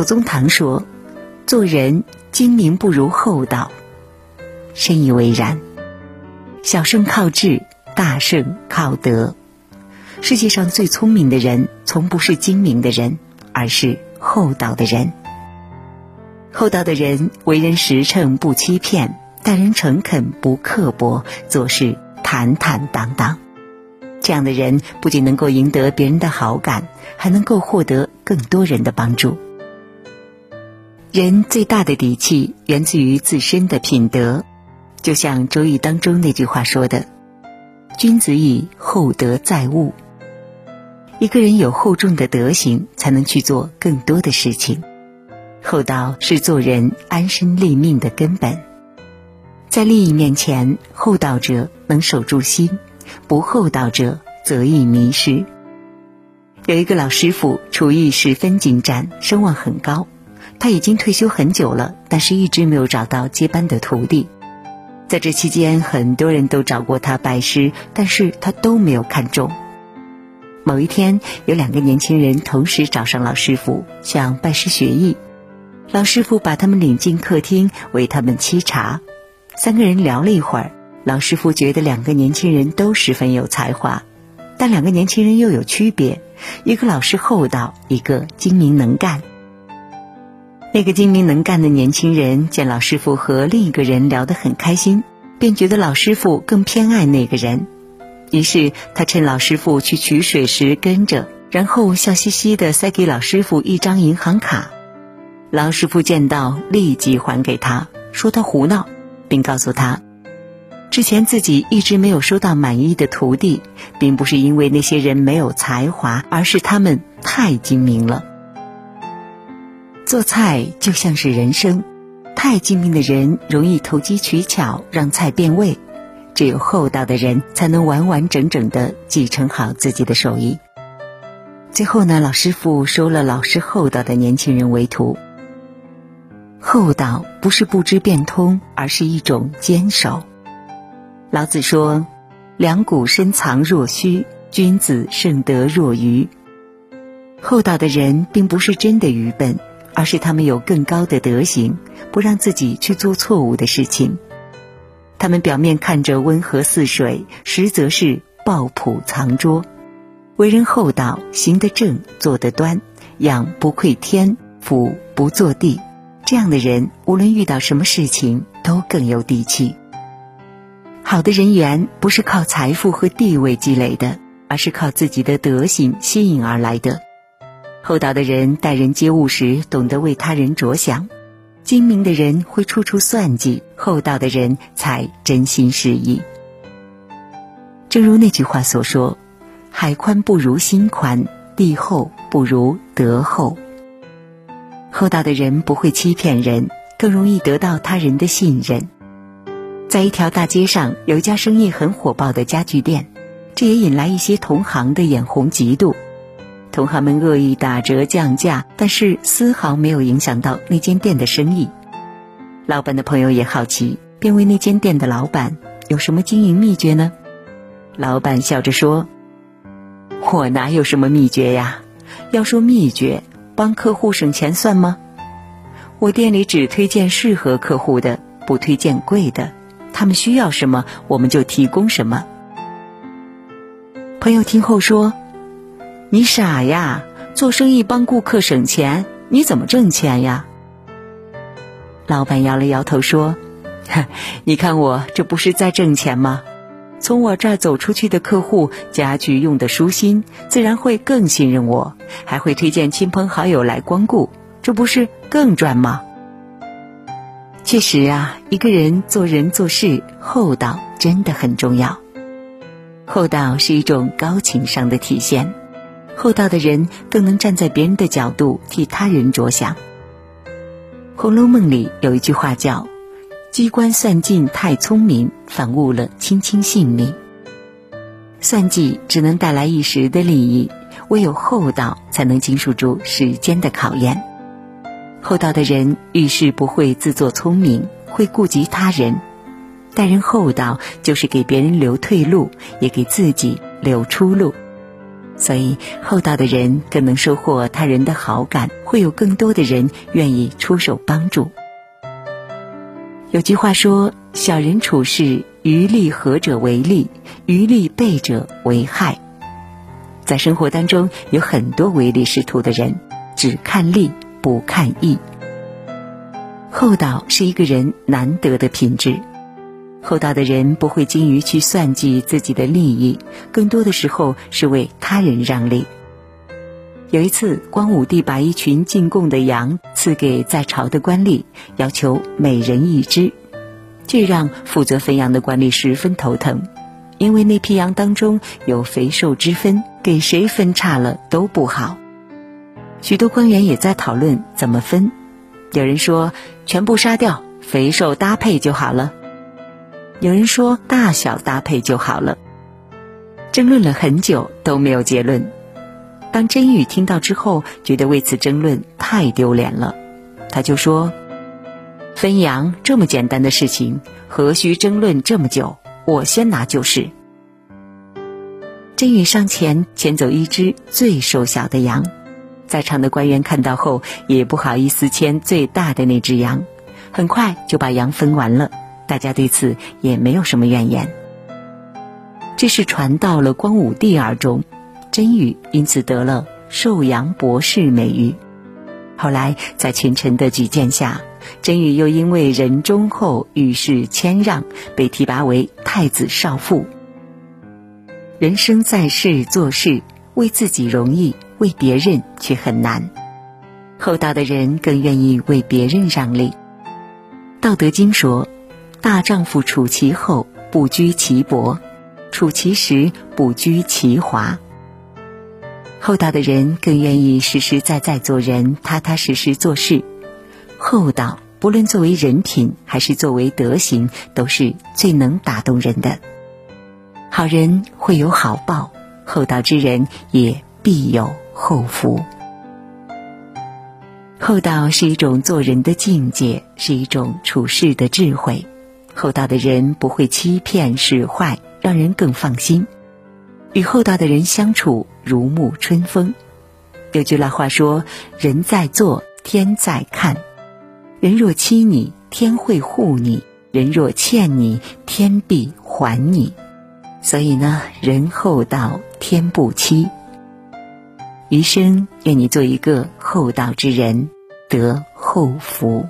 左宗棠说：“做人精明不如厚道。”深以为然。小胜靠智，大胜靠德。世界上最聪明的人，从不是精明的人，而是厚道的人。厚道的人为人实诚不欺骗，待人诚恳不刻薄，做事坦坦荡荡。这样的人不仅能够赢得别人的好感，还能够获得更多人的帮助。人最大的底气源自于自身的品德，就像《周易》当中那句话说的：“君子以厚德载物。”一个人有厚重的德行，才能去做更多的事情。厚道是做人安身立命的根本。在利益面前，厚道者能守住心，不厚道者则易迷失。有一个老师傅，厨艺十分精湛，声望很高。他已经退休很久了，但是一直没有找到接班的徒弟。在这期间，很多人都找过他拜师，但是他都没有看中。某一天，有两个年轻人同时找上老师傅，想拜师学艺。老师傅把他们领进客厅，为他们沏茶。三个人聊了一会儿，老师傅觉得两个年轻人都十分有才华，但两个年轻人又有区别：一个老实厚道，一个精明能干。那个精明能干的年轻人见老师傅和另一个人聊得很开心，便觉得老师傅更偏爱那个人。于是他趁老师傅去取水时跟着，然后笑嘻嘻地塞给老师傅一张银行卡。老师傅见到立即还给他，说他胡闹，并告诉他，之前自己一直没有收到满意的徒弟，并不是因为那些人没有才华，而是他们太精明了。做菜就像是人生，太精明的人容易投机取巧，让菜变味。只有厚道的人才能完完整整的继承好自己的手艺。最后呢，老师傅收了老实厚道的年轻人为徒。厚道不是不知变通，而是一种坚守。老子说：“两股深藏若虚，君子盛德若愚。”厚道的人并不是真的愚笨，而是他们有更高的德行，不让自己去做错误的事情。他们表面看着温和似水，实则是抱朴藏拙。为人厚道，行得正，坐得端，仰不愧天，俯不坐地。这样的人，无论遇到什么事情，都更有底气。好的人缘不是靠财富和地位积累的，而是靠自己的德行吸引而来的。厚道的人待人接物时，懂得为他人着想。精明的人会处处算计，厚道的人才真心实意。正如那句话所说：“海宽不如心宽，地厚不如德厚。”厚道的人不会欺骗人，更容易得到他人的信任。在一条大街上，有一家生意很火爆的家具店，这也引来一些同行的眼红嫉妒。同行们恶意打折降价，但是丝毫没有影响到那间店的生意。老板的朋友也好奇，便问那间店的老板有什么经营秘诀呢？老板笑着说：“我哪有什么秘诀呀？要说秘诀，帮客户省钱算吗？我店里只推荐适合客户的，不推荐贵的。他们需要什么，我们就提供什么。”朋友听后说。你傻呀！做生意帮顾客省钱，你怎么挣钱呀？老板摇了摇头说：“ 你看我这不是在挣钱吗？从我这儿走出去的客户，家具用的舒心，自然会更信任我，还会推荐亲朋好友来光顾，这不是更赚吗？”确实啊，一个人做人做事厚道真的很重要。厚道是一种高情商的体现。厚道的人更能站在别人的角度替他人着想。《红楼梦》里有一句话叫：“机关算尽太聪明，反误了卿卿性命。”算计只能带来一时的利益，唯有厚道才能经受住时间的考验。厚道的人遇事不会自作聪明，会顾及他人。待人厚道，就是给别人留退路，也给自己留出路。所以厚道的人更能收获他人的好感，会有更多的人愿意出手帮助。有句话说：“小人处事，于利合者为利，于利弊者为害。”在生活当中，有很多唯利是图的人，只看利不看义。厚道是一个人难得的品质。厚道的人不会精于去算计自己的利益，更多的时候是为他人让利。有一次，光武帝把一群进贡的羊赐给在朝的官吏，要求每人一只，这让负责分羊的官吏十分头疼，因为那批羊当中有肥瘦之分，给谁分差了都不好。许多官员也在讨论怎么分，有人说全部杀掉，肥瘦搭配就好了。有人说大小搭配就好了，争论了很久都没有结论。当真宇听到之后，觉得为此争论太丢脸了，他就说：“分羊这么简单的事情，何须争论这么久？我先拿就是。”真宇上前牵走一只最瘦小的羊，在场的官员看到后也不好意思牵最大的那只羊，很快就把羊分完了。大家对此也没有什么怨言。这是传到了光武帝耳中，甄宇因此得了寿阳博士美誉。后来在群臣的举荐下，甄宇又因为人忠厚、遇事谦让，被提拔为太子少傅。人生在世做事，为自己容易，为别人却很难。厚道的人更愿意为别人让利。《道德经》说。大丈夫处其厚，不居其薄；处其实，不居其华。厚道的人更愿意实实在在做人，踏踏实实做事。厚道，不论作为人品还是作为德行，都是最能打动人的。好人会有好报，厚道之人也必有厚福。厚道是一种做人的境界，是一种处事的智慧。厚道的人不会欺骗使坏，让人更放心。与厚道的人相处如沐春风。有句老话说：“人在做，天在看。人若欺你，天会护你；人若欠你，天必还你。”所以呢，人厚道，天不欺。余生愿你做一个厚道之人，得厚福。